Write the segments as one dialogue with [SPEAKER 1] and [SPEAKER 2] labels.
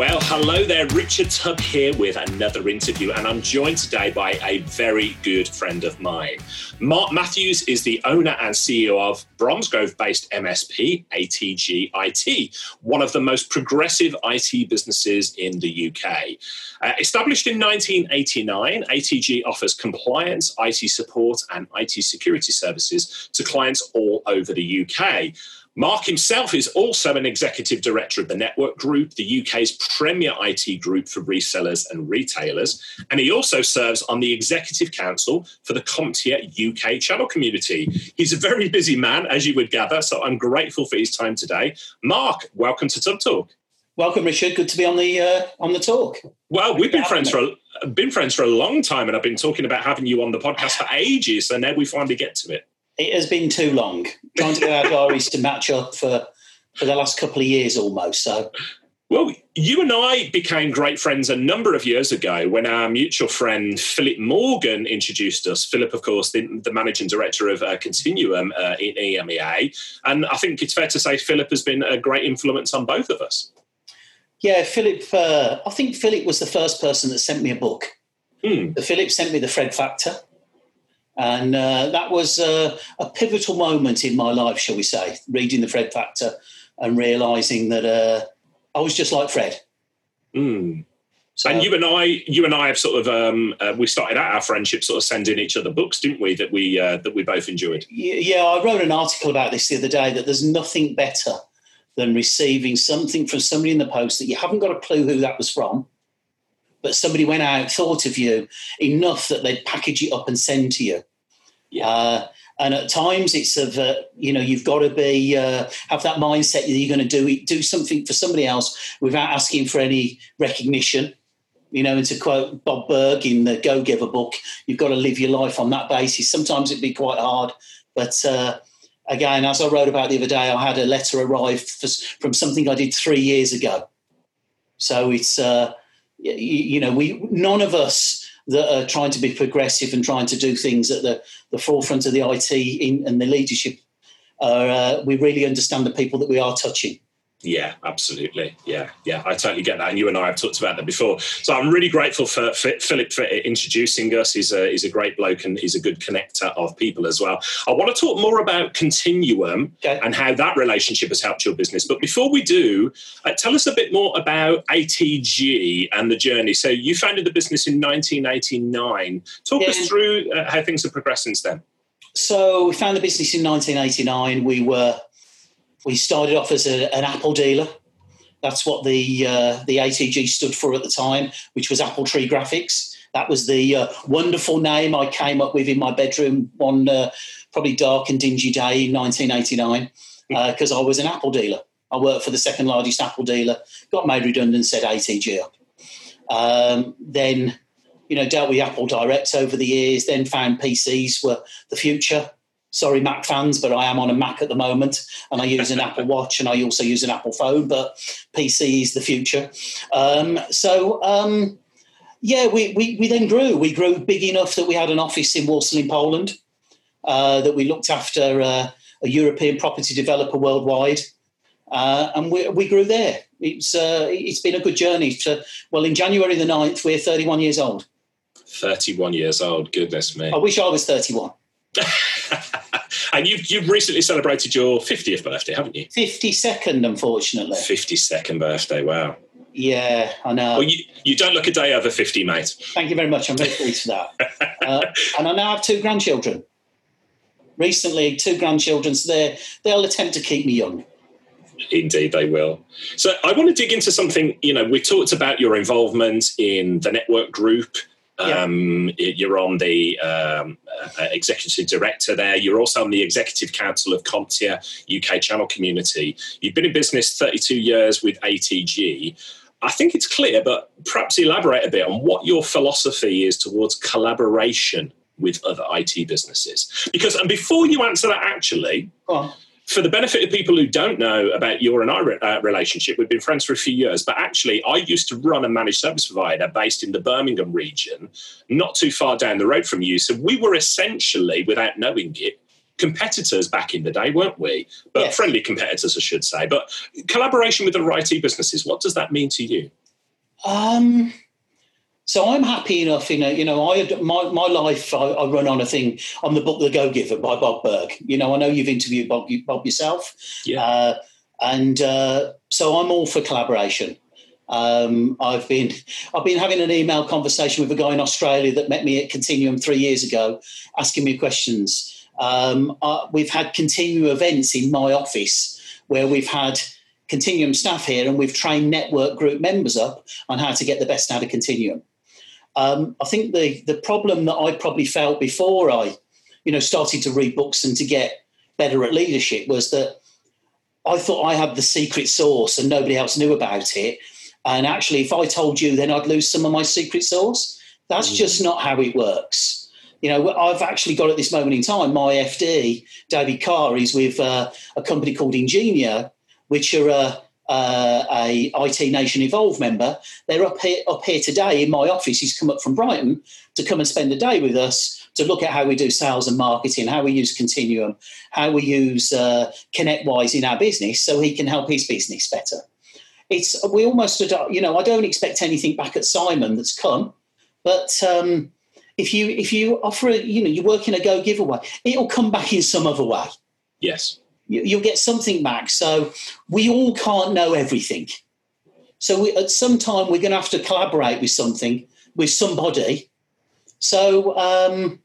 [SPEAKER 1] Well, hello there. Richard Tubb here with another interview, and I'm joined today by a very good friend of mine. Mark Matthews is the owner and CEO of Bromsgrove based MSP, ATG IT, one of the most progressive IT businesses in the UK. Uh, established in 1989, ATG offers compliance, IT support, and IT security services to clients all over the UK. Mark himself is also an executive director of the Network Group, the UK's premier IT group for resellers and retailers. And he also serves on the executive council for the CompTIA UK channel community. He's a very busy man, as you would gather, so I'm grateful for his time today. Mark, welcome to Tubb Talk.
[SPEAKER 2] Welcome, Richard. Good to be on the uh, on the talk.
[SPEAKER 1] Well, we've been friends for a, been friends for a long time, and I've been talking about having you on the podcast for ages. So now we finally get to it
[SPEAKER 2] it has been too long trying to get our diaries to match up for for the last couple of years almost. So.
[SPEAKER 1] Well, you and I became great friends a number of years ago when our mutual friend Philip Morgan introduced us. Philip, of course, the, the managing director of uh, Continuum uh, in EMEA. And I think it's fair to say Philip has been a great influence on both of us.
[SPEAKER 2] Yeah, Philip, uh, I think Philip was the first person that sent me a book. Hmm. Philip sent me The Fred Factor. And uh, that was uh, a pivotal moment in my life, shall we say, reading the Fred Factor and realizing that uh, I was just like Fred.
[SPEAKER 1] Mm. So, and you and I, you and I have sort of um, uh, we started out our friendship sort of sending each other books, didn't we? That we uh, that we both enjoyed.
[SPEAKER 2] Yeah, I wrote an article about this the other day. That there's nothing better than receiving something from somebody in the post that you haven't got a clue who that was from, but somebody went out, thought of you enough that they'd package it up and send to you. Yeah. And at times it's of uh, you know you've got to be uh, have that mindset that you're going to do do something for somebody else without asking for any recognition you know and to quote bob burg in the go giver book you've got to live your life on that basis sometimes it'd be quite hard but uh, again as i wrote about the other day i had a letter arrive for, from something i did three years ago so it's uh, you, you know we none of us that are trying to be progressive and trying to do things at the, the forefront of the IT in, and the leadership. Uh, we really understand the people that we are touching.
[SPEAKER 1] Yeah, absolutely. Yeah, yeah, I totally get that. And you and I have talked about that before. So I'm really grateful for, for Philip for introducing us. He's a, he's a great bloke and he's a good connector of people as well. I want to talk more about Continuum okay. and how that relationship has helped your business. But before we do, uh, tell us a bit more about ATG and the journey. So you founded the business in 1989. Talk yeah. us through uh, how things have progressed since then.
[SPEAKER 2] So we founded the business in 1989. We were we started off as a, an Apple dealer. That's what the uh, the ATG stood for at the time, which was Apple Tree Graphics. That was the uh, wonderful name I came up with in my bedroom one uh, probably dark and dingy day in 1989 because uh, I was an Apple dealer. I worked for the second largest Apple dealer, got made redundant, said ATG up. Um, then, you know, dealt with Apple Direct over the years, then found PCs were the future sorry mac fans but i am on a mac at the moment and i use an apple watch and i also use an apple phone but pc is the future. Um, so um, yeah we, we, we, then grew. We grew big enough that we had an office in warsaw in poland uh, that we looked after uh, a european property developer worldwide uh, and we, we grew there. It's, uh, it's been a good journey to, well in january the 9th we're 31 years old.
[SPEAKER 1] 31 years old goodness me.
[SPEAKER 2] I wish i was 31
[SPEAKER 1] and you've you've recently celebrated your 50th birthday, haven't you?
[SPEAKER 2] 52nd, unfortunately.
[SPEAKER 1] 52nd birthday, wow.
[SPEAKER 2] Yeah, I know.
[SPEAKER 1] Well, you, you don't look a day over 50, mate.
[SPEAKER 2] Thank you very much. I'm very pleased for that. uh, and I now have two grandchildren. Recently, two grandchildren, so they'll attempt to keep me young.
[SPEAKER 1] Indeed, they will. So, I want to dig into something. You know, we talked about your involvement in the network group um, You're on the um, uh, executive director there. You're also on the executive council of CompTIA UK Channel Community. You've been in business 32 years with ATG. I think it's clear, but perhaps elaborate a bit on what your philosophy is towards collaboration with other IT businesses. Because, and before you answer that, actually, for the benefit of people who don't know about your and I uh, relationship, we've been friends for a few years, but actually, I used to run a managed service provider based in the Birmingham region, not too far down the road from you. So we were essentially, without knowing it, competitors back in the day, weren't we? But yes. friendly competitors, I should say. But collaboration with the IT businesses, what does that mean to you?
[SPEAKER 2] Um, so I'm happy enough, in know. You know, I my my life. I, I run on a thing on the book, The Go Giver by Bob Burg. You know, I know you've interviewed Bob, Bob yourself,
[SPEAKER 1] yeah. Uh,
[SPEAKER 2] and uh, so I'm all for collaboration. Um, I've been I've been having an email conversation with a guy in Australia that met me at Continuum three years ago, asking me questions. Um, uh, we've had Continuum events in my office where we've had Continuum staff here and we've trained network group members up on how to get the best out of Continuum. Um, I think the the problem that I probably felt before I, you know, started to read books and to get better at leadership was that I thought I had the secret sauce and nobody else knew about it. And actually, if I told you, then I'd lose some of my secret sauce. That's mm. just not how it works. You know, I've actually got at this moment in time, my FD, David Carr, is with uh, a company called Ingenia, which are a, uh, a IT Nation Evolve member. They're up here, up here today in my office. He's come up from Brighton to come and spend a day with us to look at how we do sales and marketing, how we use Continuum, how we use uh, ConnectWise in our business, so he can help his business better. It's we almost you know I don't expect anything back at Simon that's come, but um, if you if you offer a, you know you work in a go giveaway, it'll come back in some other way.
[SPEAKER 1] Yes
[SPEAKER 2] you'll get something back. So we all can't know everything. So we, at some time we're going to have to collaborate with something with somebody. So um,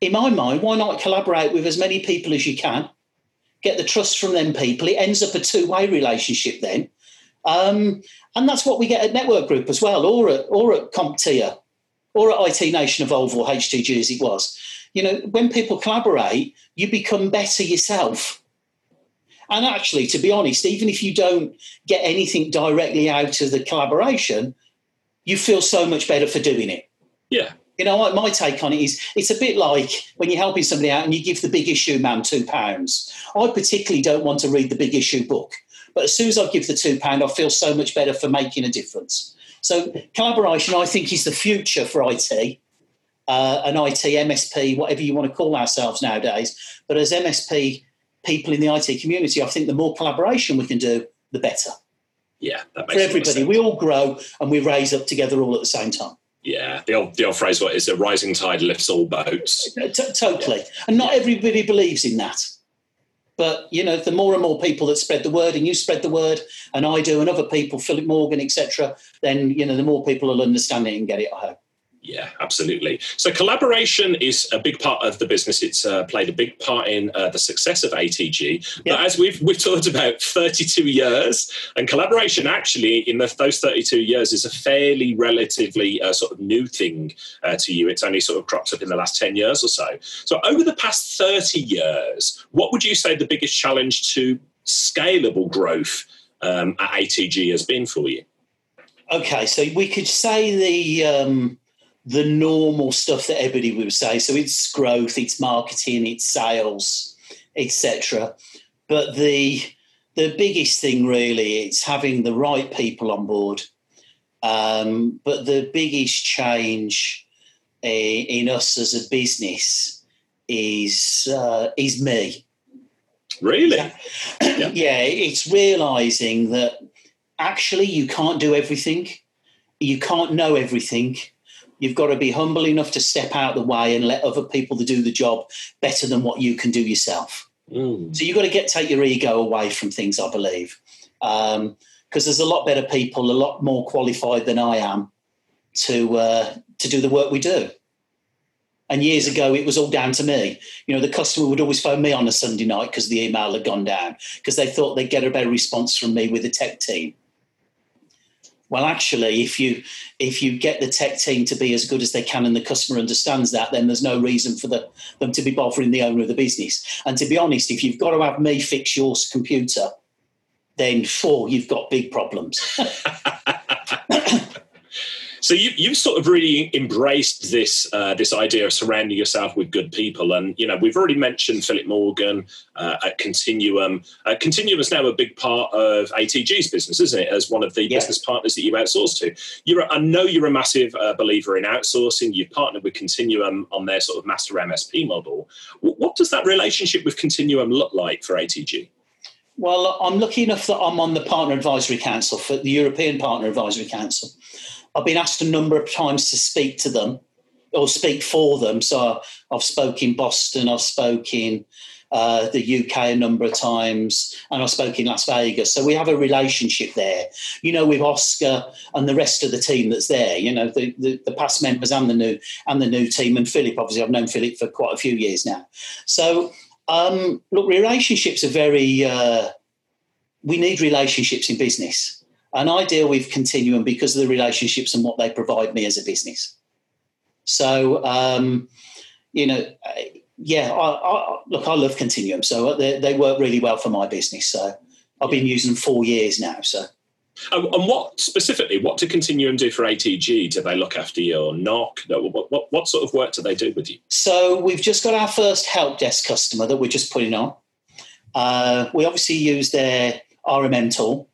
[SPEAKER 2] in my mind, why not collaborate with as many people as you can? Get the trust from them people. It ends up a two-way relationship then. Um, and that's what we get at Network Group as well, or at, or at CompTIA, or at IT Nation Evolve or HTG as it was. You know, when people collaborate, you become better yourself. And actually, to be honest, even if you don't get anything directly out of the collaboration, you feel so much better for doing it.
[SPEAKER 1] Yeah.
[SPEAKER 2] You know, my take on it is it's a bit like when you're helping somebody out and you give the big issue man two pounds. I particularly don't want to read the big issue book, but as soon as I give the two pound, I feel so much better for making a difference. So collaboration, I think, is the future for IT. Uh, an IT MSP, whatever you want to call ourselves nowadays. But as MSP people in the IT community, I think the more collaboration we can do, the better.
[SPEAKER 1] Yeah,
[SPEAKER 2] for everybody. We all grow and we raise up together all at the same time.
[SPEAKER 1] Yeah, the old the old phrase what is a rising tide lifts all boats.
[SPEAKER 2] Uh, t- totally, yeah. and not everybody believes in that. But you know, the more and more people that spread the word, and you spread the word, and I do, and other people, Philip Morgan, etc., then you know, the more people will understand it and get it. I hope.
[SPEAKER 1] Yeah, absolutely. So collaboration is a big part of the business. It's uh, played a big part in uh, the success of ATG. But as we've we've talked about, 32 years, and collaboration actually in the, those 32 years is a fairly relatively uh, sort of new thing uh, to you. It's only sort of cropped up in the last 10 years or so. So over the past 30 years, what would you say the biggest challenge to scalable growth um, at ATG has been for you?
[SPEAKER 2] Okay, so we could say the um, the normal stuff that everybody would say. So it's growth, it's marketing, it's sales, etc. But the the biggest thing really it's having the right people on board. Um, but the biggest change uh, in us as a business is uh, is me.
[SPEAKER 1] Really?
[SPEAKER 2] Yeah. yeah, it's realizing that actually you can't do everything. You can't know everything You've got to be humble enough to step out the way and let other people to do the job better than what you can do yourself. Mm. So you've got to get take your ego away from things, I believe, because um, there's a lot better people, a lot more qualified than I am to uh, to do the work we do. And years ago, it was all down to me. You know, the customer would always phone me on a Sunday night because the email had gone down because they thought they'd get a better response from me with the tech team well actually if you if you get the tech team to be as good as they can and the customer understands that then there's no reason for the, them to be bothering the owner of the business. And to be honest if you've got to have me fix your computer then four you've got big problems
[SPEAKER 1] So you, you've sort of really embraced this uh, this idea of surrounding yourself with good people, and you know we've already mentioned Philip Morgan uh, at Continuum. Uh, Continuum is now a big part of ATG's business, isn't it? As one of the yeah. business partners that you outsource to. You're, I know you're a massive uh, believer in outsourcing. You've partnered with Continuum on their sort of master MSP model. what does that relationship with Continuum look like for ATG?
[SPEAKER 2] Well, I'm lucky enough that I'm on the Partner Advisory Council for the European Partner Advisory Council. I've been asked a number of times to speak to them or speak for them. So I've spoken in Boston, I've spoken uh, the UK a number of times, and I spoke in Las Vegas. So we have a relationship there, you know, with Oscar and the rest of the team that's there. You know, the, the, the past members and the new and the new team, and Philip. Obviously, I've known Philip for quite a few years now. So um, look, relationships are very. Uh, we need relationships in business, and I deal with Continuum because of the relationships and what they provide me as a business. So, um, you know, yeah, I, I, look, I love Continuum, so they, they work really well for my business. So I've been using them four years now. So.
[SPEAKER 1] and what specifically? What do Continuum do for ATG? Do they look after your NOC? What, what, what sort of work do they do with you?
[SPEAKER 2] So we've just got our first help desk customer that we're just putting on. Uh, we obviously use their RMM tool,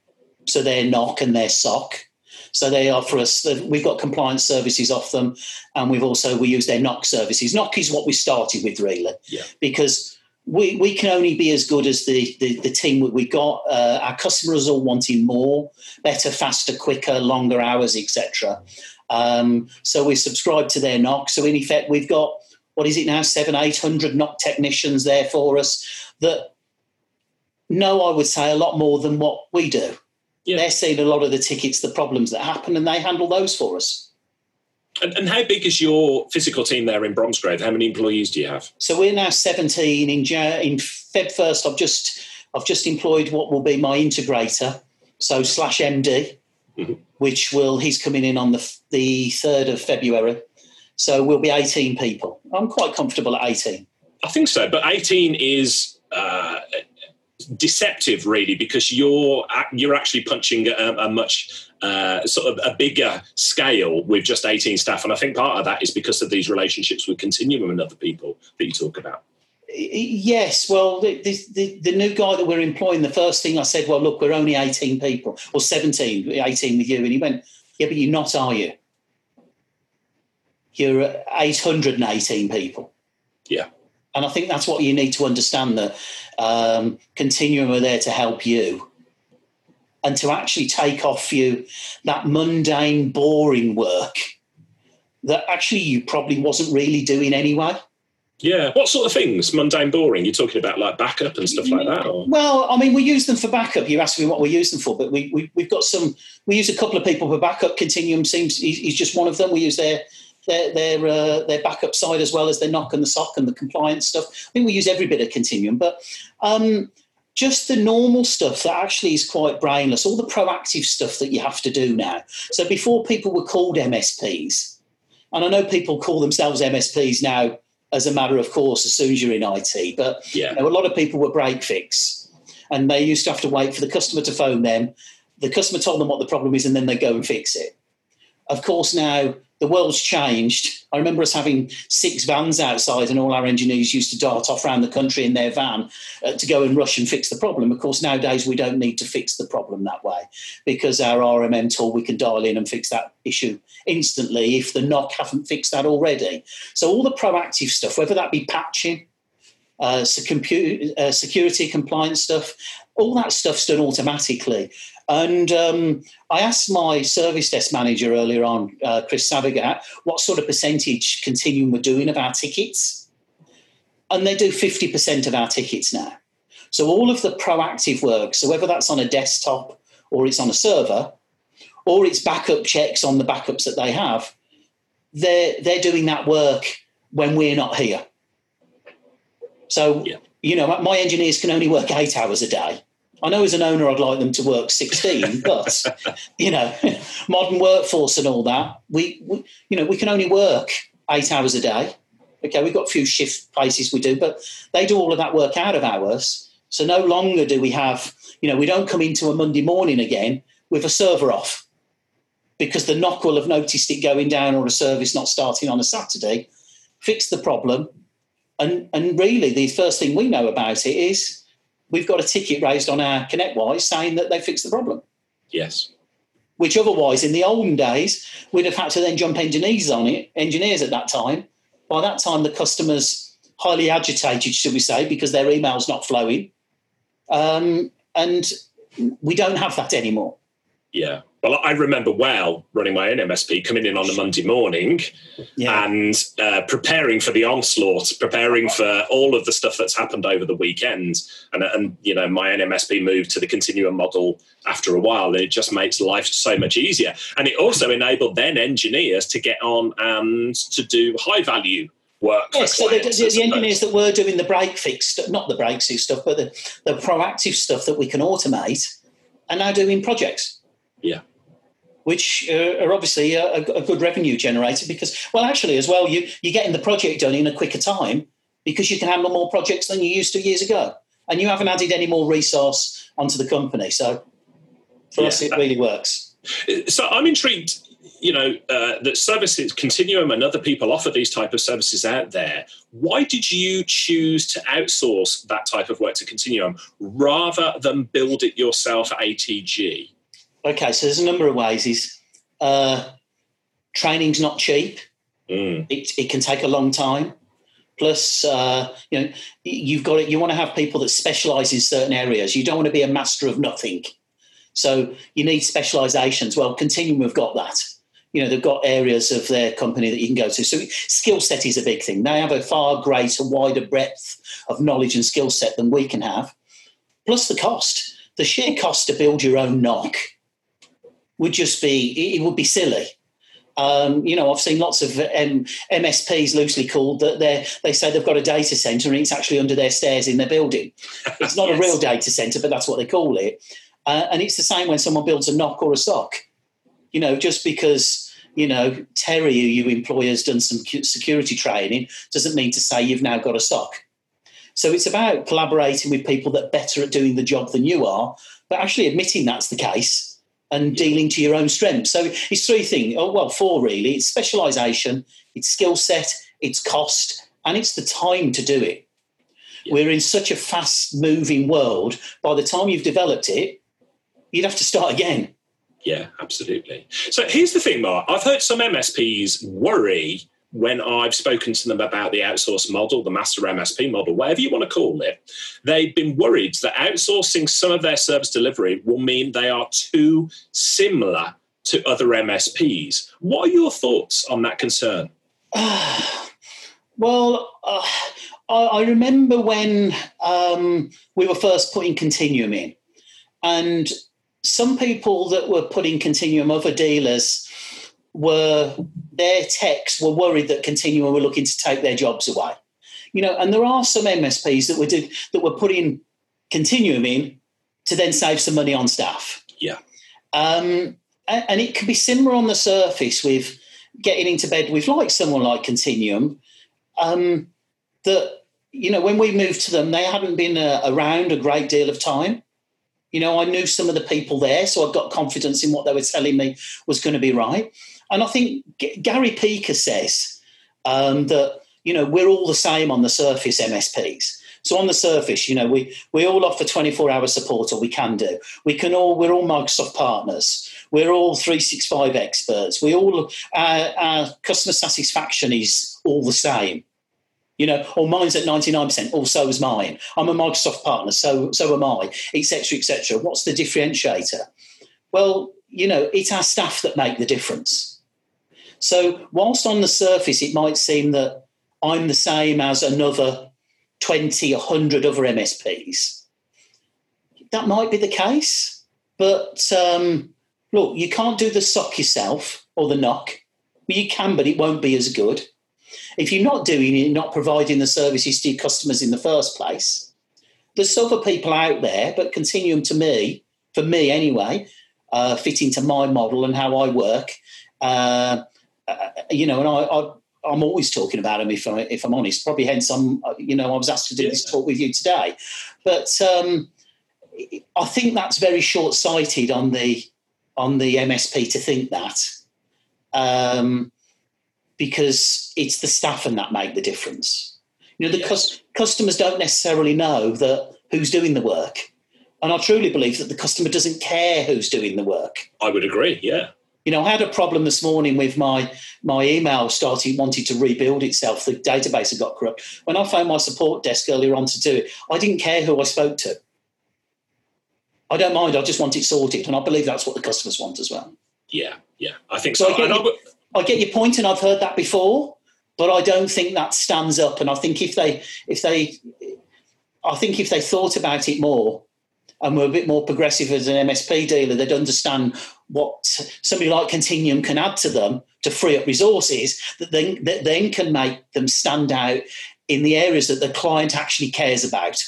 [SPEAKER 2] so their NOC and their SOC. So they offer us. We've got compliance services off them, and we've also we use their NOC services. NOC is what we started with really,
[SPEAKER 1] yeah.
[SPEAKER 2] because we, we can only be as good as the, the, the team we got. Uh, our customers are all wanting more, better, faster, quicker, longer hours, etc. Um, so we subscribe to their NOC. So in effect, we've got what is it now, seven, eight hundred NOC technicians there for us that know, I would say, a lot more than what we do. Yeah. They're seeing a lot of the tickets, the problems that happen, and they handle those for us.
[SPEAKER 1] And, and, how big is your physical team there in Bromsgrove? How many employees do you have?
[SPEAKER 2] So we're now 17. In, in Feb first, I've just I've just employed what will be my integrator, so slash MD, mm-hmm. which will he's coming in on the the third of February. So we'll be 18 people. I'm quite comfortable at 18.
[SPEAKER 1] I think so, but 18 is uh, deceptive really because you're you're actually punching a, a much uh, sort of a bigger scale with just 18 staff. And i think part of that is because of these relationships with continuum and other people that you talk about.
[SPEAKER 2] Yes well the, the, the, new guy that we're employing the first thing i said well look we're only 18 people or 17 18 with you. And he went yeah but you're not are you? You're 818 people.
[SPEAKER 1] Yeah
[SPEAKER 2] and I think that's what you need to understand that um, Continuum are there to help you and to actually take off you that mundane, boring work that actually you probably wasn't really doing anyway.
[SPEAKER 1] Yeah. What sort of things? Mundane, boring? You're talking about like backup and stuff like that? Or?
[SPEAKER 2] Well, I mean, we use them for backup. You asked me what we use them for, but we, we, have got some, we use a couple of people for backup. Continuum seems, he's just one of them. We use their their their uh, their backup side as well as their NOC and the SOC and the compliance stuff. I think we use every bit of Continuum, but um, just the normal stuff that actually is quite brainless, all the proactive stuff that you have to do now. So before people were called MSPs, and I know people call themselves MSPs now as a matter of course as soon as you're in IT, but
[SPEAKER 1] yeah.
[SPEAKER 2] you know, a lot of people were break fix, and they used to have to wait for the customer to phone them. The customer told them what the problem is, and then they go and fix it. Of course, now the world's changed. I remember us having six vans outside, and all our engineers used to dart off around the country in their van uh, to go and rush and fix the problem. Of course, nowadays we don't need to fix the problem that way because our RMM tool we can dial in and fix that issue instantly if the NOC haven't fixed that already. So all the proactive stuff, whether that be patching, uh, so computer, uh, security compliance stuff, all that stuff's done automatically. And um, I asked my service desk manager earlier on, uh, Chris Savigat, what sort of percentage Continuum were doing of our tickets. And they do 50% of our tickets now. So all of the proactive work, so whether that's on a desktop or it's on a server, or it's backup checks on the backups that they have, they're, they're doing that work when we're not here. So, yeah. you know, my engineers can only work eight hours a day I know as an owner, I'd like them to work 16, but you know, modern workforce and all that, we, we, you know, we can only work eight hours a day. Okay, we've got a few shift places we do, but they do all of that work out of hours. So no longer do we have, you know, we don't come into a Monday morning again with a server off because the NOC will have noticed it going down or a service not starting on a Saturday, fix the problem. And, and really, the first thing we know about it is we've got a ticket raised on our ConnectWise saying that they fixed the problem.
[SPEAKER 1] Yes.
[SPEAKER 2] Which otherwise, in the olden days, we'd have had to then jump engineers on it, engineers at that time. By that time, the customer's highly agitated, should we say, because their email's not flowing. Um, and we don't have that anymore.
[SPEAKER 1] Yeah. Well, I remember well running my own MSP, coming in on a Monday morning yeah. and uh, preparing for the onslaught, preparing for all of the stuff that's happened over the weekend. And, and, you know, my NMSP moved to the continuum model after a while, and it just makes life so much easier. And it also enabled then engineers to get on and to do high value work.
[SPEAKER 2] Yes, so the, the, engineers that were doing the break fix, not the break fix stuff, but the, the proactive stuff that we can automate, are now doing projects.
[SPEAKER 1] Yeah.
[SPEAKER 2] Which uh, are obviously a, a, good revenue generator because, well, actually, as well, you, you're getting the project done in a quicker time because you can handle more projects than you used to years ago. And you haven't added any more resource onto the company. So for yeah, us, it really works.
[SPEAKER 1] So I'm intrigued you know uh, that services continuum and other people offer these type of services out there why did you choose to outsource that type of work to continuum rather than build it yourself at atg
[SPEAKER 2] okay so there's a number of ways. Is uh, training's not cheap. Mm. it, it can take a long time. Plus uh, you know you've got it you want to have people that specialize in certain areas. You don't want to be a master of nothing. So you need specializations. Well continuum have got that. You know they've got areas of their company that you can go to. So skill set is a big thing. They have a far greater wider breadth of knowledge and skill set than we can have. Plus the cost. The sheer cost to build your own NOC would just be it would be silly um, you know, I've seen lots of M- MSPs loosely called that they they say they've got a data center and it's actually under their stairs in their building. It's not yes. a real data center, but that's what they call it. Uh, and it's the same when someone builds a NOC or a SOC. You know, just because you know, Terry, who you employ, has done some security training, doesn't mean to say you've now got a SOC. So it's about collaborating with people that are better at doing the job than you are, but actually admitting that's the case and dealing to your own strengths. So it's three things. Oh, well, four really. It's specialization, it's skill set, it's cost, and it's the time to do it. Yeah. We're in such a fast moving world. By the time you've developed it, you'd have to start again.
[SPEAKER 1] Yeah, absolutely. So here's the thing, Mark. I've heard some MSPs worry when I've spoken to them about the outsource model, the master MSP model, whatever you want to call it, they've been worried that outsourcing some of their service delivery will mean they are too similar to other MSPs. What are your thoughts on that concern?
[SPEAKER 2] well, uh, I, remember when um, we were first putting Continuum in, and some people that were putting Continuum, other dealers, were their techs were worried that Continuum were looking to take their jobs away. You know, and there are some MSPs that were did, that were putting Continuum in to then save some money on staff.
[SPEAKER 1] Yeah.
[SPEAKER 2] Um, and, and it can be similar on the surface with getting into bed with like someone like Continuum. Um, that you know, when we moved to them, they hadn't been uh, around a great deal of time. You know, I knew some of the people there, so I got confidence in what they were telling me was going to be right. And I think G- Gary Peaker says um, that, you know, we're all the same on the surface, MSPs. So on the surface, you know, we, we all offer 24 hour support, or we can do. We can all, we're all Microsoft partners. We're all 365 experts. We all, uh, our customer satisfaction is all the same you know, or mine's at 99%, or so is mine. I'm a Microsoft partner, so so am I, etc., etc. What's the differentiator? Well, you know, it's our staff that make the difference. So whilst on the surface it might seem that I'm the same as another 20, 100 other MSPs, that might be the case. But um, look, you can't do the SOC yourself or the NOC. Well, you can, but it won't be as good. If you're not doing it, not providing the services to your customers in the first place, there's other people out there, but Continuum to me, for me anyway, uh, fit into my model and how I work. Uh, uh, you know, and I, I am always talking about them if, I, if I'm honest. Probably hence I'm, you know, I was asked to do yeah. this talk with you today. But um, I think that's very short sighted on the on the MSP to think that. Um, because it's the staff and that make the difference. You know, the yes. customers don't necessarily know that who's doing the work. And I truly believe that the customer doesn't care who's doing the work.
[SPEAKER 1] I would agree, yeah.
[SPEAKER 2] You know, I had a problem this morning with my my email starting wanting to rebuild itself. The database had got corrupt. When I phoned my support desk earlier on to do it, I didn't care who I spoke to. I don't mind. I just want it sorted, and I believe that's what the customers want as well.
[SPEAKER 1] Yeah, yeah, I think so.
[SPEAKER 2] so I, get your, I get your point, and I've heard that before, but I don't think that stands up. And I think if they, if they, I think if they thought about it more, and were a bit more progressive as an MSP dealer, they'd understand what somebody like Continuum can add to them to free up resources that then that then can make them stand out in the areas that the client actually cares about.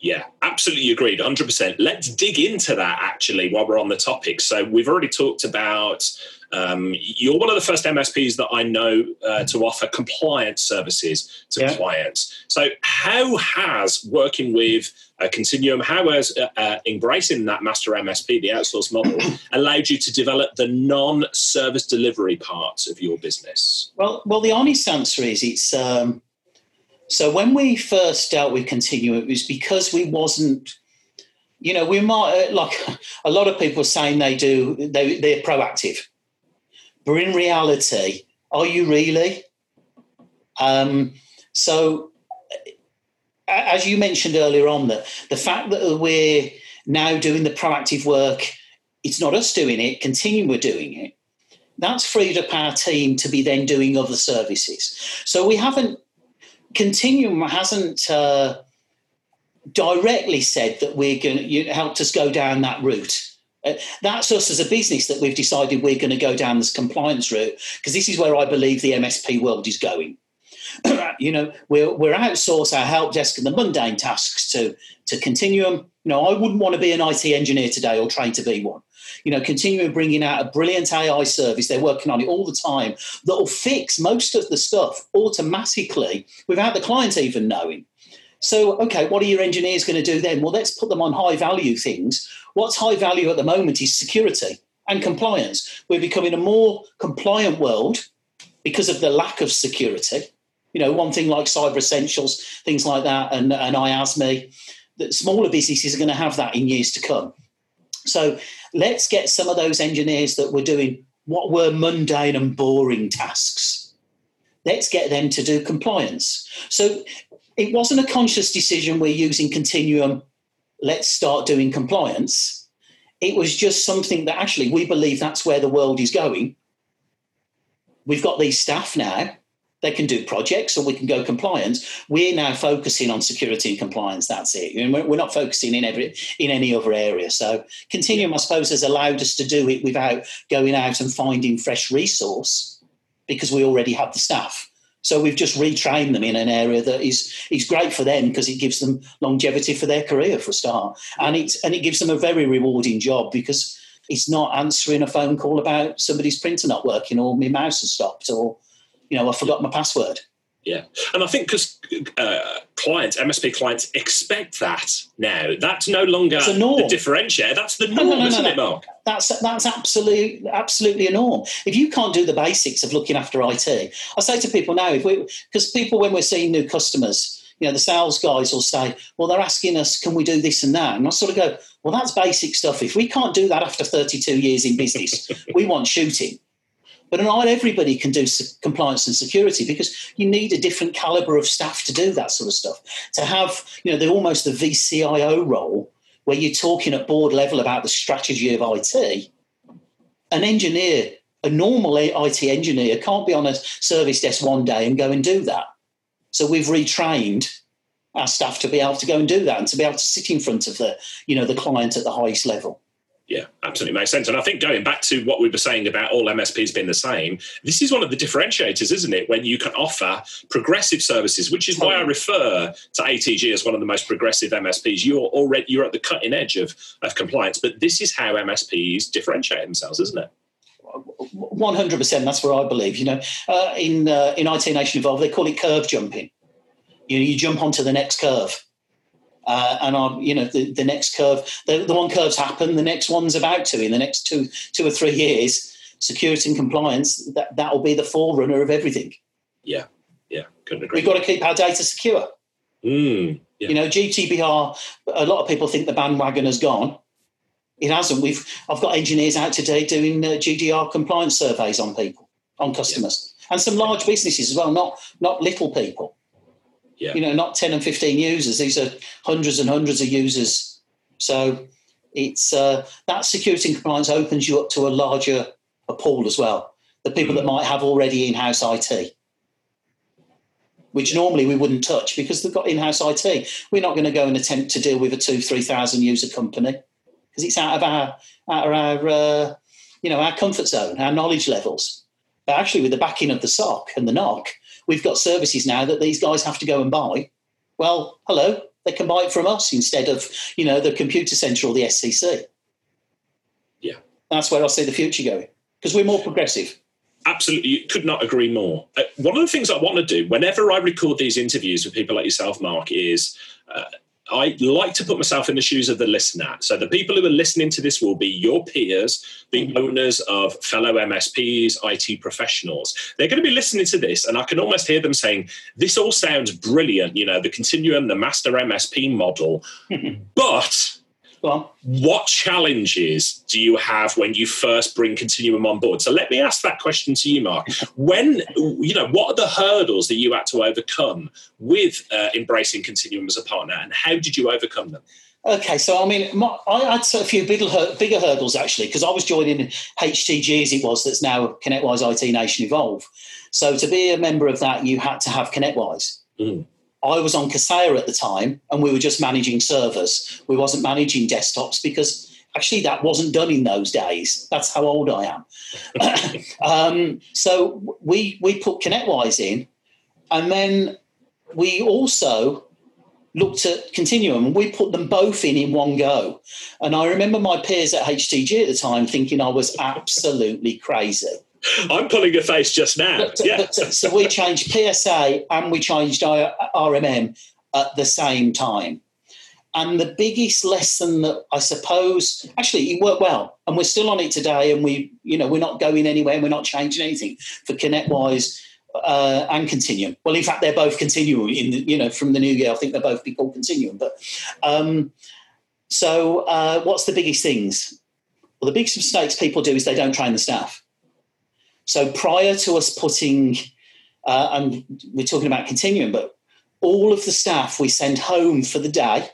[SPEAKER 1] Yeah, absolutely agreed, 100%. Let's dig into that actually while we're on the topic. So, we've already talked about um, you're one of the first MSPs that I know uh, to offer compliance services to yeah. clients. So, how has working with a Continuum, how has uh, uh, embracing that master MSP, the outsource model, allowed you to develop the non-service delivery parts of your business?
[SPEAKER 2] Well, well, the honest answer is it's. Um, so when we first dealt with Continuum, it was because we wasn't you know, we might uh, like a lot of people saying they do they they're proactive. But in reality, are you really? Um, so, as you mentioned earlier on, that the fact that we're now doing the proactive work, it's not us doing it, continue we're doing it. That's freed up our team to be then doing other services. So we haven't, Continuum hasn't uh, directly said that we're going to you helped us go down that route uh, that's us as a business that we've decided we're going to go down this compliance route because this is where I believe the MSP world is going. you know, we're, we're outsource our help desk and the mundane tasks to, to Continuum. You know, I wouldn't want to be an IT engineer today or train to be one. You know, Continuum bringing out a brilliant AI service. They're working on it all the time that will fix most of the stuff automatically without the client even knowing. So, okay, what are your engineers going to do then? Well, let's put them on high value things. What's high value at the moment is security and compliance. We're becoming a more compliant world because of the lack of security. You know, one thing like Cyber Essentials, things like that, and, and IASME, that smaller businesses are going to have that in years to come. So let's get some of those engineers that were doing what were mundane and boring tasks. Let's get them to do compliance. So it wasn't a conscious decision we're using continuum let's start doing compliance. It was just something that actually we believe that's where the world is going. We've got these staff now. They can do projects or we can go compliance. We're now focusing on security and compliance that's it. We're not focusing in every in any other area. So continuum i suppose has allowed us to do it without going out and finding fresh resource because we already have the staff so we've just retrained them in an area that is is great for them because it gives them longevity for their career for a start, and it and it gives them a very rewarding job because it's not answering a phone call about somebody's printer not working or my mouse has stopped or you know I forgot my password.
[SPEAKER 1] Yeah, and I think because uh, clients, MSP clients, expect that now. That's no longer the differentiator. That's the norm, no, no, no, isn't it, Mark?
[SPEAKER 2] That's that's absolutely absolutely a norm. If you can't do the basics of looking after IT, I say to people now, if we because people when we're seeing new customers, you know, the sales guys will say, "Well, they're asking us, can we do this and that?" And I sort of go, "Well, that's basic stuff. If we can't do that after 32 years in business, we want shooting." But not everybody can do compliance and security because you need a different caliber of staff to do that sort of stuff. To have, you know, the almost the VCIO role where you're talking at board level about the strategy of IT. An engineer, a normal IT engineer, can't be on a service desk one day and go and do that. So we've retrained our staff to be able to go and do that and to be able to sit in front of the, you know, the client at the highest level.
[SPEAKER 1] Yeah, absolutely makes sense. And I think going back to what we were saying about all MSPs being the same, this is one of the differentiators, isn't it? When you can offer progressive services, which is why I refer to ATG as one of the most progressive MSPs. You're already you're at the cutting edge of, of compliance, but this is how MSPs differentiate themselves, isn't it?
[SPEAKER 2] One hundred percent. That's where I believe. You know, uh, in uh, in IT Nation Evolve, they call it curve jumping. You know, you jump onto the next curve uh, and our, you know, the, the next curve, the, the one curve's happened, the next one's about to in the next two, two or three years. Security and compliance, that, that will be the forerunner of everything.
[SPEAKER 1] Yeah, yeah, couldn't agree.
[SPEAKER 2] We've got to keep our data secure.
[SPEAKER 1] Mm,
[SPEAKER 2] yeah. You know, GDPR, a lot of people think the bandwagon has gone. It hasn't. We've I've got engineers out today doing uh, GDPR compliance surveys on people, on customers, yeah. and some large businesses as well, not not little people.
[SPEAKER 1] Yeah.
[SPEAKER 2] You know, not 10 and 15 users. These are hundreds and hundreds of users. So it's uh, that security and compliance opens you up to a larger a pool as well. The people mm. that might have already in-house IT, which normally we wouldn't touch because they've got in-house IT. We're not going to go and attempt to deal with a two, three thousand user company because it's out of our out of our uh, you know our comfort zone, our knowledge levels. But actually, with the backing of the SOC and the NOC, we've got services now that these guys have to go and buy. Well, hello, they can buy it from us instead of you know the computer centre or the SCC.
[SPEAKER 1] Yeah,
[SPEAKER 2] that's where I see the future going because we're more progressive.
[SPEAKER 1] Absolutely, could not agree more. Uh, one of the things I want to do whenever I record these interviews with people like yourself, Mark, is uh, I like to put myself in the shoes of the listener. So the people who are listening to this will be your peers, the mm-hmm. owners of fellow MSPs, IT professionals. They're going to be listening to this, and I can almost hear them saying, This all sounds brilliant, you know, the continuum, the master MSP model. but
[SPEAKER 2] well,
[SPEAKER 1] what challenges do you have when you first bring Continuum on board? So let me ask that question to you, Mark. When, you know, what are the hurdles that you had to overcome with uh, embracing Continuum as a partner, and how did you overcome them?
[SPEAKER 2] Okay, so I mean, my, I had a few bigger, bigger hurdles actually because I was joining HTG as it was, that's now ConnectWise IT Nation Evolve. So to be a member of that, you had to have ConnectWise. Mm. I was on Kaseya at the time, and we were just managing servers. We wasn't managing desktops because actually that wasn't done in those days. That's how old I am. um, so we we put ConnectWise in, and then we also looked at Continuum. We put them both in in one go. And I remember my peers at HTG at the time thinking I was absolutely crazy.
[SPEAKER 1] I'm pulling a face just now.
[SPEAKER 2] But,
[SPEAKER 1] yeah.
[SPEAKER 2] But, so we changed PSA and we changed RMM at the same time. And the biggest lesson that I suppose actually it worked well, and we're still on it today, and we, you know, we're not going anywhere, and we're not changing anything for ConnectWise uh, and Continuum. Well, in fact, they're both Continuum. In the, you know, from the new year, I think they'll both be called Continuum. But um, so, uh, what's the biggest things? Well, the biggest mistakes people do is they don't train the staff. So prior to us putting, uh, and we're talking about continuum, but all of the staff we send home for the day.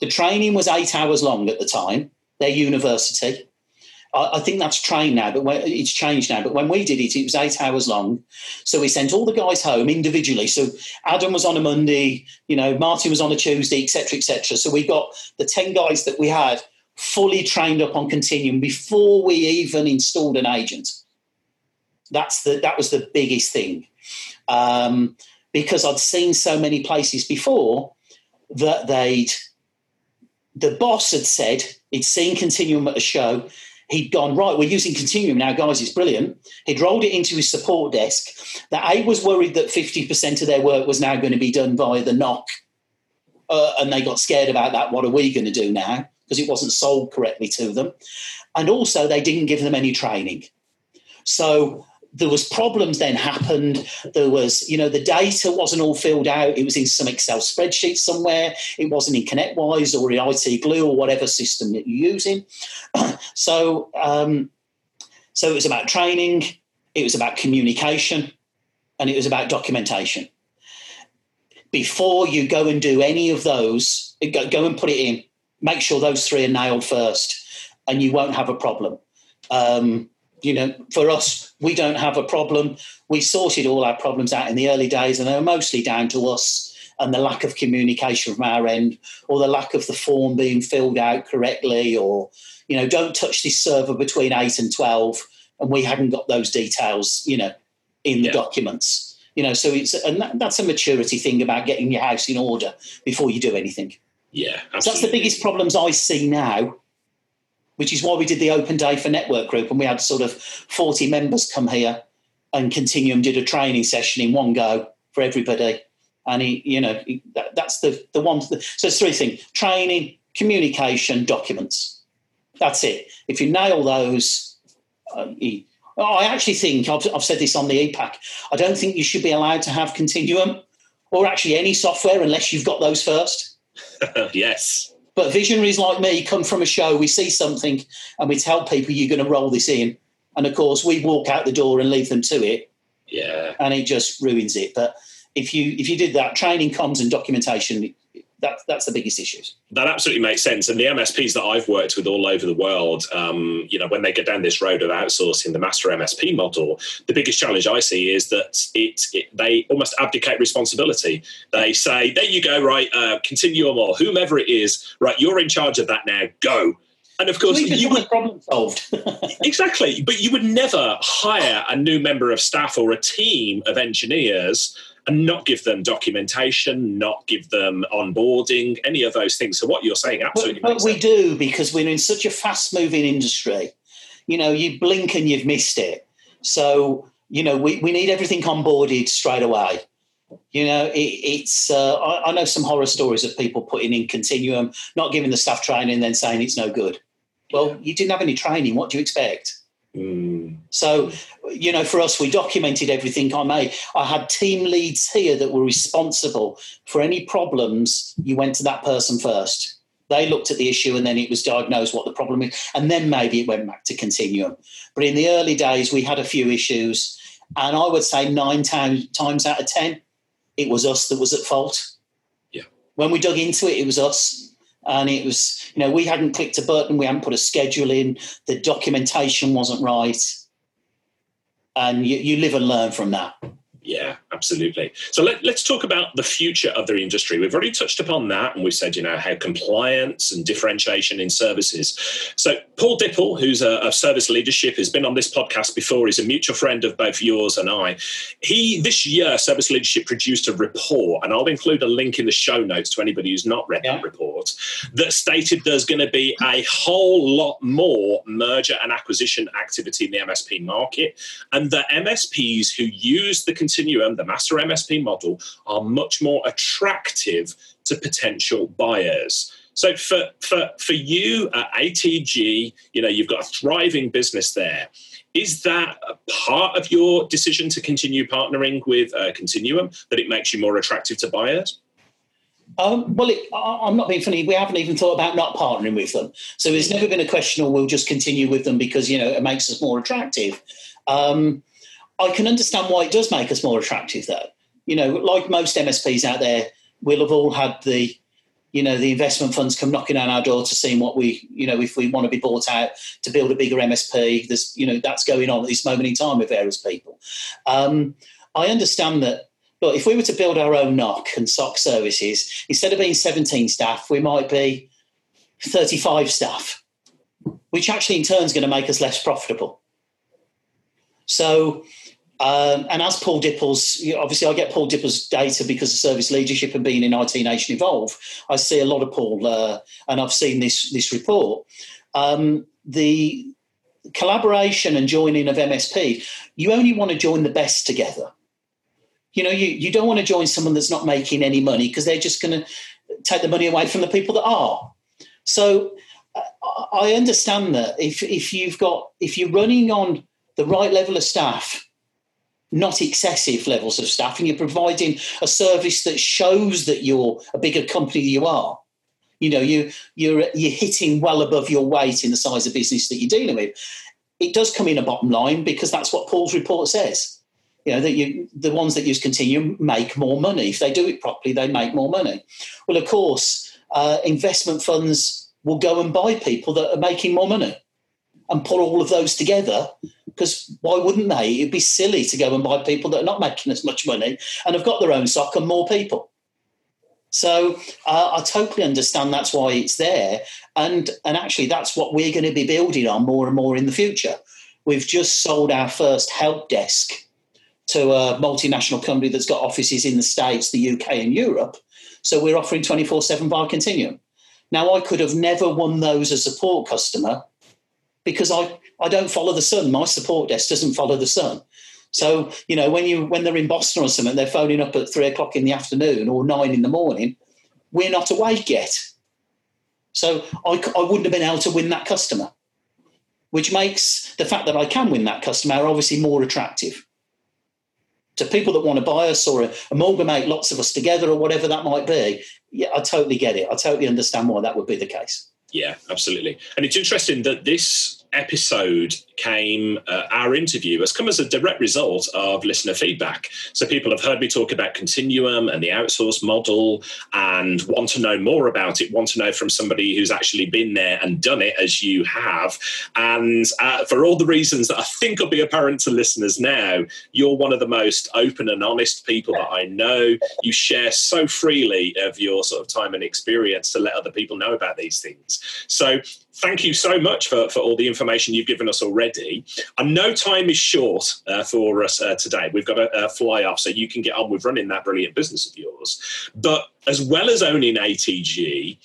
[SPEAKER 2] The training was eight hours long at the time, their university. I, I think that's trained now, but when, it's changed now. But when we did it, it was eight hours long. So we sent all the guys home individually. So Adam was on a Monday, you know, Martin was on a Tuesday, etc., etc. So we got the 10 guys that we had fully trained up on Continuum before we even installed an agent. That's the that was the biggest thing, um, because I'd seen so many places before that they'd the boss had said he'd seen Continuum at a show. He'd gone right. We're using Continuum now, guys. It's brilliant. He'd rolled it into his support desk. That A was worried that fifty percent of their work was now going to be done via the NOC, uh, and they got scared about that. What are we going to do now? Because it wasn't sold correctly to them, and also they didn't give them any training. So there was problems then happened. There was you know the data wasn't all filled out. It was in some excel spreadsheet somewhere. It wasn't in connectwise or in it glue or whatever system that you're using. So um, so it was about training. It was about communication. And it was about documentation. Before you go and do any of those go, and put it in. Make sure those three are nailed first. And you won't have a problem. Um, you know, for us, we don't have a problem. We sorted all our problems out in the early days, and they were mostly down to us and the lack of communication from our end, or the lack of the form being filled out correctly, or you know, don't touch this server between eight and twelve, and we hadn't got those details, you know, in the yeah. documents. You know, so it's and that, that's a maturity thing about getting your house in order before you do anything.
[SPEAKER 1] Yeah.
[SPEAKER 2] So that's the biggest problems I see now which is why we did the open day for Network Group, and we had sort of 40 members come here and Continuum did a training session in one go for everybody. And he, you know, he, that, that's the the one. so it's three things: training, communication, documents. That's it. If you nail those, uh, he, I actually think I've, I've said this on the EPAC. I don't think you should be allowed to have Continuum or actually any software unless you've got those first.
[SPEAKER 1] yes.
[SPEAKER 2] But visionaries like me come from a show, we see something and we tell people you're going to roll this in. And of course, we walk out the door and leave them to it.
[SPEAKER 1] Yeah.
[SPEAKER 2] And it just ruins it. But if you if you did that, training comms and documentation, that, that's the biggest issues.
[SPEAKER 1] That absolutely makes sense. And the MSPs that I've worked with all over the world, um, you know, when they get down this road of outsourcing the master MSP model, the biggest challenge I see is that it, it they almost abdicate responsibility. They say, "There you go, right? Uh, Continuum or whomever it is, right? You're in charge of that now. Go." And of course, you
[SPEAKER 2] would problem solved.
[SPEAKER 1] exactly, but you would never hire a new member of staff or a team of engineers and not give them documentation, not give them onboarding, any of those things. So what you're saying absolutely.
[SPEAKER 2] But, but we do because we're in such a fast-moving industry. You know, you blink and you've missed it. So you know, we, we need everything onboarded straight away. You know, it, it's. Uh, I, I know some horror stories of people putting in continuum, not giving the staff training, then saying it's no good. Well, you didn't have any training. What do you expect? Mm. So, you know, for us, we documented everything I made. I had team leads here that were responsible for any problems. You went to that person first. They looked at the issue and then it was diagnosed what the problem is. And then maybe it went back to Continuum. But in the early days, we had a few issues. And I would say nine times, times out of 10, it was us that was at fault.
[SPEAKER 1] Yeah.
[SPEAKER 2] When we dug into it, it was us and it was you know we hadn't clicked a button we hadn't put a schedule in the documentation wasn't right. And you, you live and learn from that
[SPEAKER 1] yeah, absolutely. So let, us talk about the future of the industry. We've already touched upon that, and we've said, you know, how compliance and differentiation in services. So Paul Dippell, who's a, a service leadership, has been on this podcast before. He's a mutual friend of both yours and I. He this year, service leadership produced a report, and I'll include a link in the show notes to anybody who's not read yeah. that report, that stated there's going to be a whole lot more merger and acquisition activity in the MSP market, and the MSPs who use the continuum, the master MSP model, are much more attractive to potential buyers. So for, for, for you at ATG, you know, you've got a thriving business there. Is that part of your decision to continue partnering with uh, Continuum, that it makes you more attractive to buyers?
[SPEAKER 2] Um, well, it, I'm not being funny. We haven't even thought about not partnering with them. So there's never been a question, or we'll just continue with them because you know it makes us more attractive. Um, I can understand why it does make us more attractive, though. You know, like most MSPs out there, we'll have all had the, you know, the investment funds come knocking on our door to see what we, you know, if we want to be bought out to build a bigger MSP. There's, you know, that's going on at this moment in time with various people. Um, I understand that. But if we were to build our own NOC and SOC services, instead of being 17 staff, we might be 35 staff, which actually in turn is going to make us less profitable. So um, and as Paul Dippell's, you know, obviously, I get Paul Dippell's data because of service leadership and being in IT Nation Evolve. I see a lot of Paul, uh, and I've seen this this report. Um, the collaboration and joining of MSP, you only want to join the best together. You know, you, you don't want to join someone that's not making any money because they're just going to take the money away from the people that are. So uh, I understand that if if you've got if you're running on the right level of staff not excessive levels of staff, and you're providing a service that shows that you're a bigger company than you are. You know, you you're you're hitting well above your weight in the size of business that you're dealing with. It does come in a bottom line because that's what Paul's report says. You know that you the ones that use Continuum make more money if they do it properly. They make more money. Well, of course, uh, investment funds will go and buy people that are making more money and put all of those together because why wouldn't they? It'd be silly to go and buy people that are not making as much money and have got their own SOC and more people. So uh, I totally understand that's why it's there, and and actually that's what we're going to be building on more and more in the future. We've just sold our first help desk to a multinational company that's got offices in the States, the UK, and Europe. So we're offering 24 7 via Continuum. Now, I could have never won those as a support customer because I, I don't follow the sun. My support desk doesn't follow the sun. So, you know, when you when they're in Boston or something, they're phoning up at three o'clock in the afternoon or nine in the morning, we're not awake yet. So I, I wouldn't have been able to win that customer, which makes the fact that I can win that customer obviously more attractive. To people that want to buy us or amalgamate lots of us together or whatever that might be, yeah, I totally get it. I totally understand why that would be the case.
[SPEAKER 1] Yeah, absolutely. And it's interesting that this episode came uh, our interview has come as a direct result of listener feedback. So people have heard me talk about continuum and the outsource model and want to know more about it want to know from somebody who's actually been there and done it as you have. And uh, for all the reasons that i think will be apparent to listeners now you're one of the most open and honest people that i know. You share so freely of your sort of time and experience to let other people know about these things. So thank you so much for, for all the information you've given us already. I know time is short uh, for us uh, today. We've got to uh, fly off so you can get on with running that brilliant business of yours. But as well as owning ATG,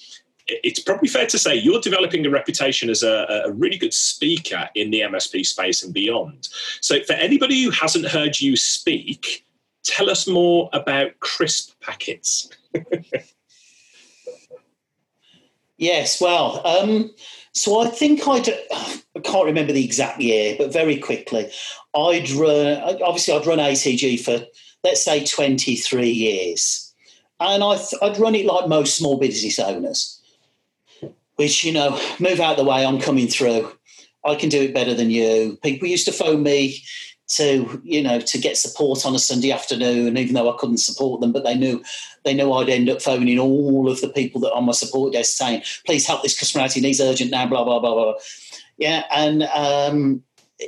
[SPEAKER 1] it's probably fair to say you're developing a reputation as a, a, really good speaker in the MSP space and beyond. So, for anybody who hasn't heard you speak, tell us more about crisp packets.
[SPEAKER 2] yes, well, um, so I think I'd, I can't remember the exact year, but very quickly, I'd run, obviously, I'd run ATG for, let's say, 23 years. And I would run it like most small business owners, which, you know, move out the way, I'm coming through. I can do it better than you. People used to phone me to you know to get support on a Sunday afternoon, even though I couldn't support them, but they knew they knew I'd end up phoning all of the people that on my support desk saying, "Please help this customer out. He needs urgent now." Blah blah blah blah. Yeah, and um,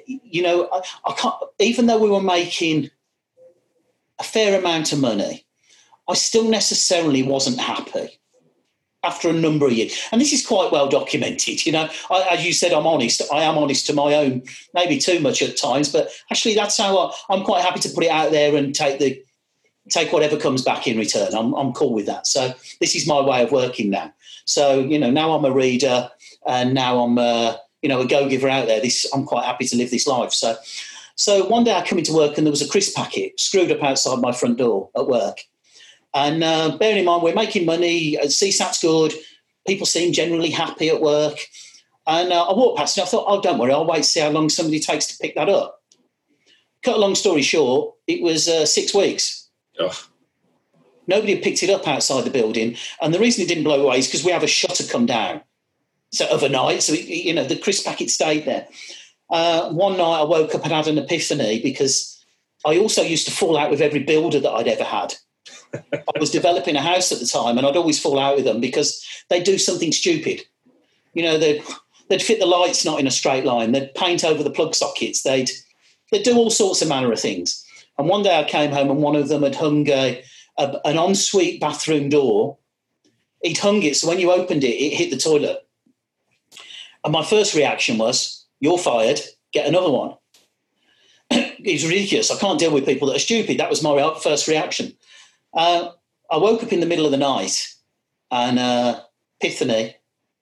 [SPEAKER 2] you know I, I can't. Even though we were making a fair amount of money, I still necessarily wasn't happy after a number of years. And this is quite well documented. You know, I, as you said, I'm honest. I am honest to my own, maybe too much at times, but actually, that's how I, I'm quite happy to put it out there and take the take whatever comes back in return. I'm, I'm cool with that. So this is my way of working now. So you know, now I'm a reader, and now I'm a, you know a go giver out there. This I'm quite happy to live this life. So. So one day I come into work and there was a crisp packet screwed up outside my front door at work. And uh, bearing in mind, we're making money, uh, CSAT's good, people seem generally happy at work. And uh, I walked past and I thought, oh, don't worry, I'll wait to see how long somebody takes to pick that up. Cut a long story short, it was uh, six weeks. Ugh. Nobody had picked it up outside the building. And the reason it didn't blow away is because we have a shutter come down so overnight. So, it, you know, the crisp packet stayed there. Uh, one night I woke up and had an epiphany because I also used to fall out with every builder that I'd ever had. I was developing a house at the time, and I'd always fall out with them because they'd do something stupid. You know, they'd, they'd fit the lights not in a straight line. They'd paint over the plug sockets. They'd they'd do all sorts of manner of things. And one day I came home, and one of them had hung a, a, an ensuite bathroom door. He'd hung it, so when you opened it, it hit the toilet. And my first reaction was, "You're fired. Get another one." it's ridiculous. I can't deal with people that are stupid. That was my first reaction. Uh, I woke up in the middle of the night and uh, epiphany.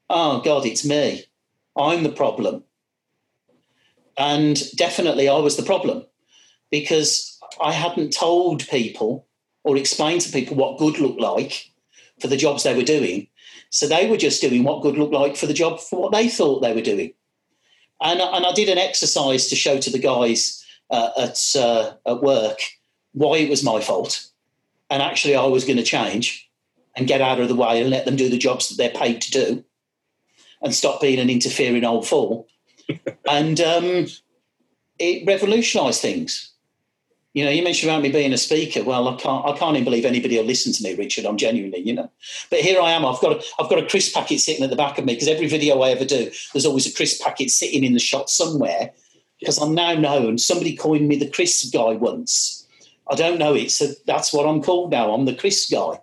[SPEAKER 2] Oh God, it's me. I'm the problem. And definitely, I was the problem because I hadn't told people or explained to people what good looked like for the jobs they were doing. So they were just doing what good looked like for the job for what they thought they were doing. And, and I did an exercise to show to the guys uh, at, uh, at work why it was my fault and actually I was going to change and get out of the way and let them do the jobs that they're paid to do and stop being an interfering old fool. and um, it revolutionised things. You know, you mentioned about me being a speaker. Well, I can't, I can't even believe anybody will listen to me, Richard. I'm genuinely, you know. But here I am. I've got, a, I've got a crisp packet sitting at the back of me because every video I ever do, there's always a crisp packet sitting in the shot somewhere because I'm now known. Somebody coined me the crisp guy once I don't know it. So that's what I'm called now. I'm the crisp guy.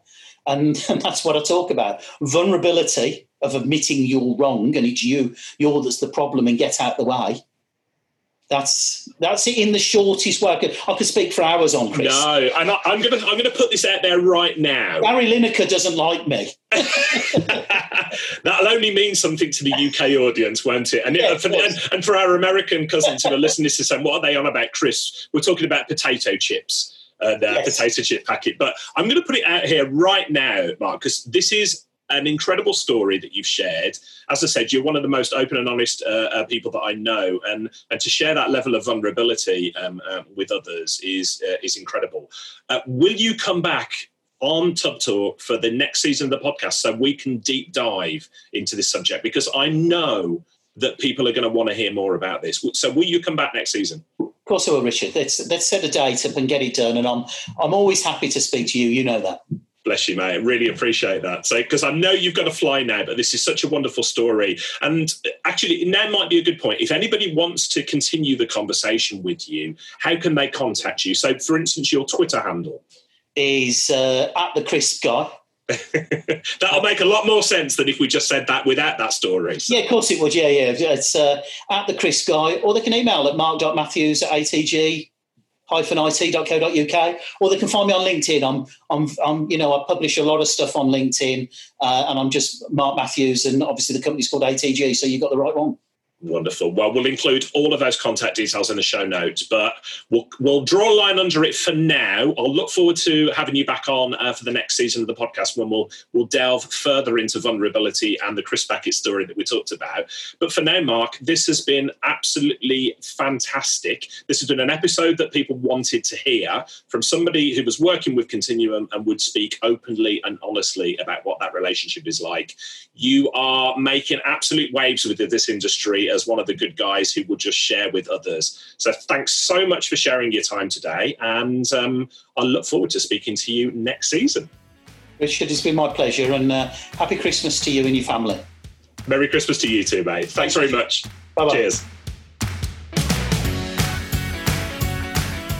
[SPEAKER 2] And, and that's what I talk about. Vulnerability of admitting you're wrong and it's you, you're that's the problem and get out the way. That's that's it in the shortest way. I could, I could speak for hours on Chris.
[SPEAKER 1] No, and I, am gonna I'm gonna put this out there right now.
[SPEAKER 2] Gary Lineker doesn't like me.
[SPEAKER 1] That'll only mean something to the UK audience, won't it? And, yeah, for, and, and, for our American cousins who are listening to say, "What are they on about, crisps?" We're talking about potato chips. Uh, the yes. potato chip packet. But I'm going to put it out here right now, Mark, because this is an incredible story that you've shared. As I said, you're one of the most open and honest uh, uh, people that I know, and and to share that level of vulnerability um, uh, with others is uh, is incredible. Uh, will you come back on Tubb Talk for the next season of the podcast so we can deep dive into this subject? Because I know that people are going to want to hear more about this. So, will you come back next season?
[SPEAKER 2] Of course, I will, Richard. Let's let's set a date up and get it done. And I'm I'm always happy to speak to you. You know that.
[SPEAKER 1] Bless you, mate. Really appreciate that. So, because I know you've got to fly now, but this is such a wonderful story. And actually, now might be a good point. If anybody wants to continue the conversation with you, how can they contact you? So, for instance, your Twitter handle
[SPEAKER 2] is uh, at the Crisp Guy.
[SPEAKER 1] That'll make a lot more sense than if we just said that without that story.
[SPEAKER 2] So. Yeah, of course it would. Yeah, yeah. It's uh, at the Crisp Guy, or they can email at mark.matthews at atg it.co.uk, or they can find me on LinkedIn. I'm, I'm, I'm, you know, I publish a lot of stuff on LinkedIn, uh, and I'm just Mark Matthews, and obviously the company's called ATG, so you've got the right one.
[SPEAKER 1] Wonderful. Well, we'll include all of those contact details in the show notes, but we'll, we'll draw a line under it for now. I'll look forward to having you back on uh, for the next season of the podcast when we'll we'll delve further into vulnerability and the crisp packet story that we talked about. But for now, Mark, this has been absolutely fantastic. This has been an episode that people wanted to hear from somebody who was working with Continuum and would speak openly and honestly about what that relationship is like. You are making absolute waves with this industry as one of the good guys who will just share with others. So thanks so much for sharing your time today. And um, I look forward to speaking to you next season.
[SPEAKER 2] Richard, it's been my pleasure. And uh, happy Christmas to you and your family.
[SPEAKER 1] Merry Christmas to you too, mate. Thanks very much.
[SPEAKER 2] Bye-bye.
[SPEAKER 1] Cheers.